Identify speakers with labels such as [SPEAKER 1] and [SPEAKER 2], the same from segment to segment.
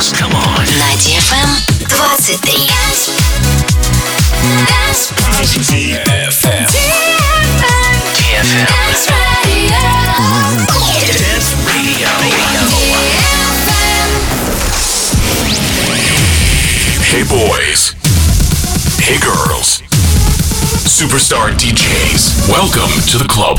[SPEAKER 1] dance. Come on.
[SPEAKER 2] На DFM 23.
[SPEAKER 1] DFM. DFM. Dance Radio. Hey boys. Hey girls. Superstar DJs. Welcome to the club.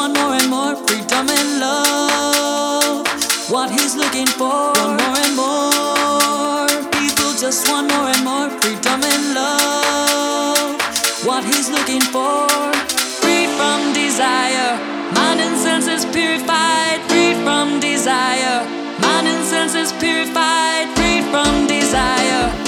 [SPEAKER 3] want more and more freedom and love. What he's looking for, want more and more. People just want more and more freedom and love. What he's looking for, free from desire. Mind and senses purified, free from desire. Mind and senses purified, free from desire.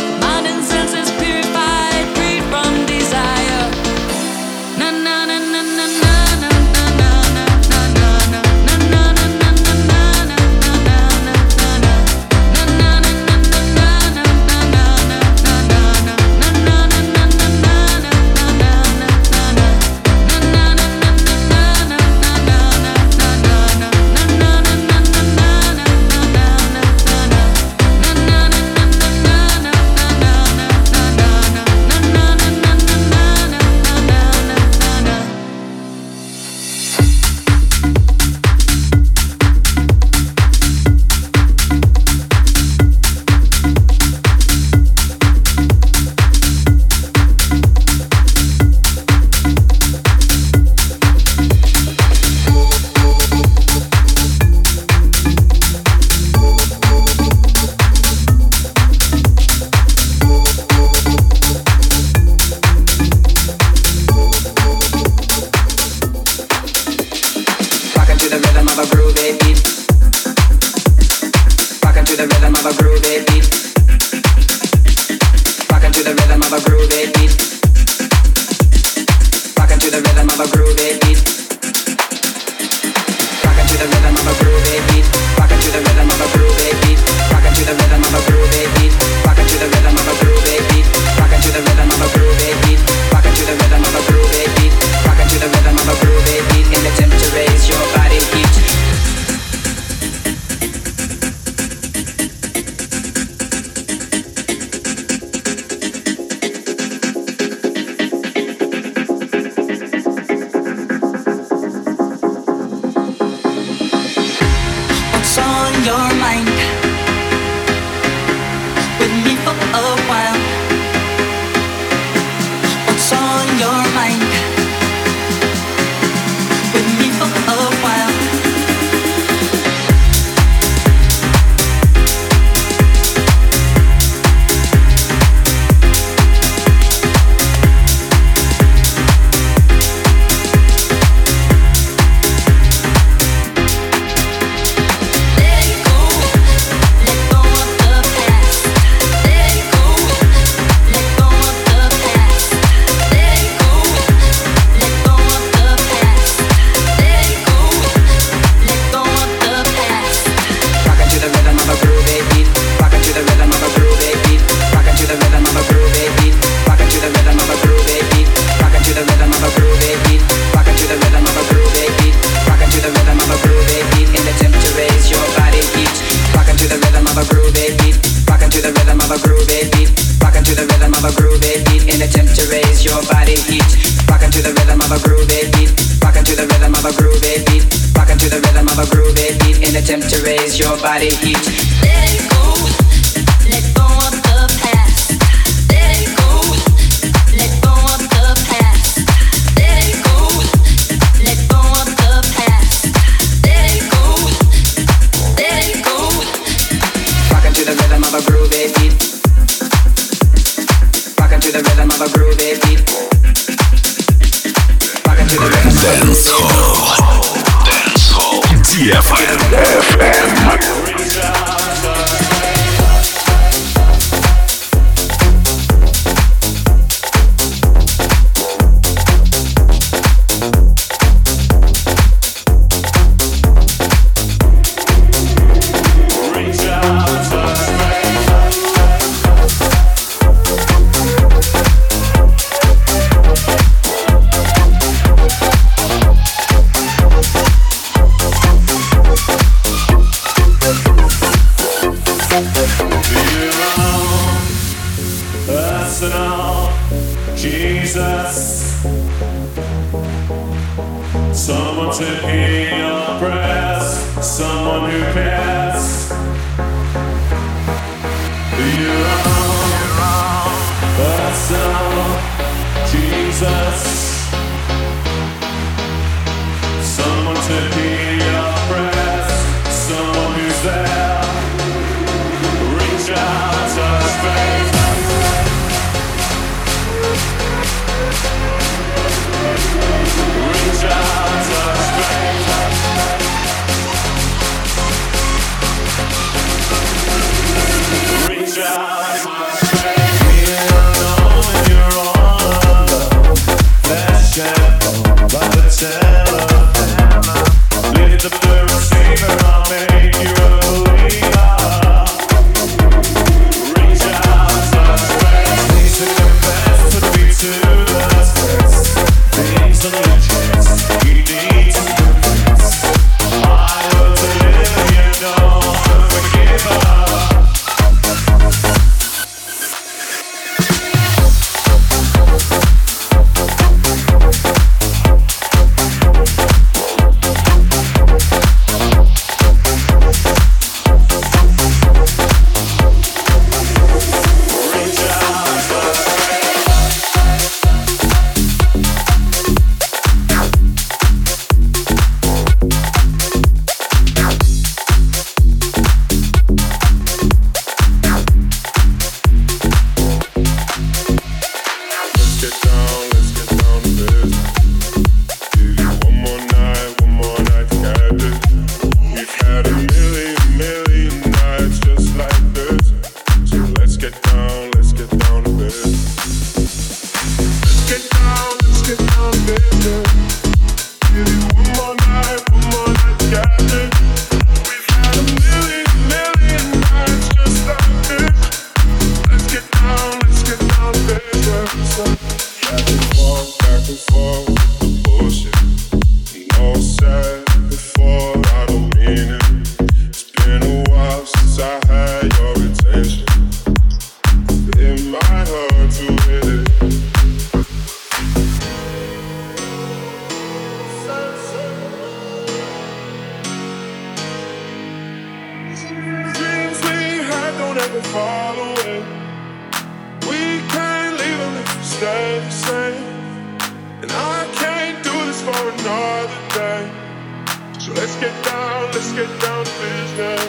[SPEAKER 3] So let's get down, let's get down to business.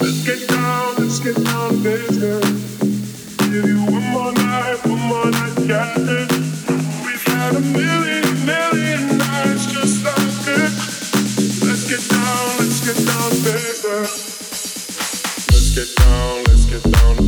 [SPEAKER 3] Let's get down, let's get down to business. Give you one more night, one more night, got. We've had a million, million nights just like this. Let's get down, let's get down to. Let's get down, let's get down.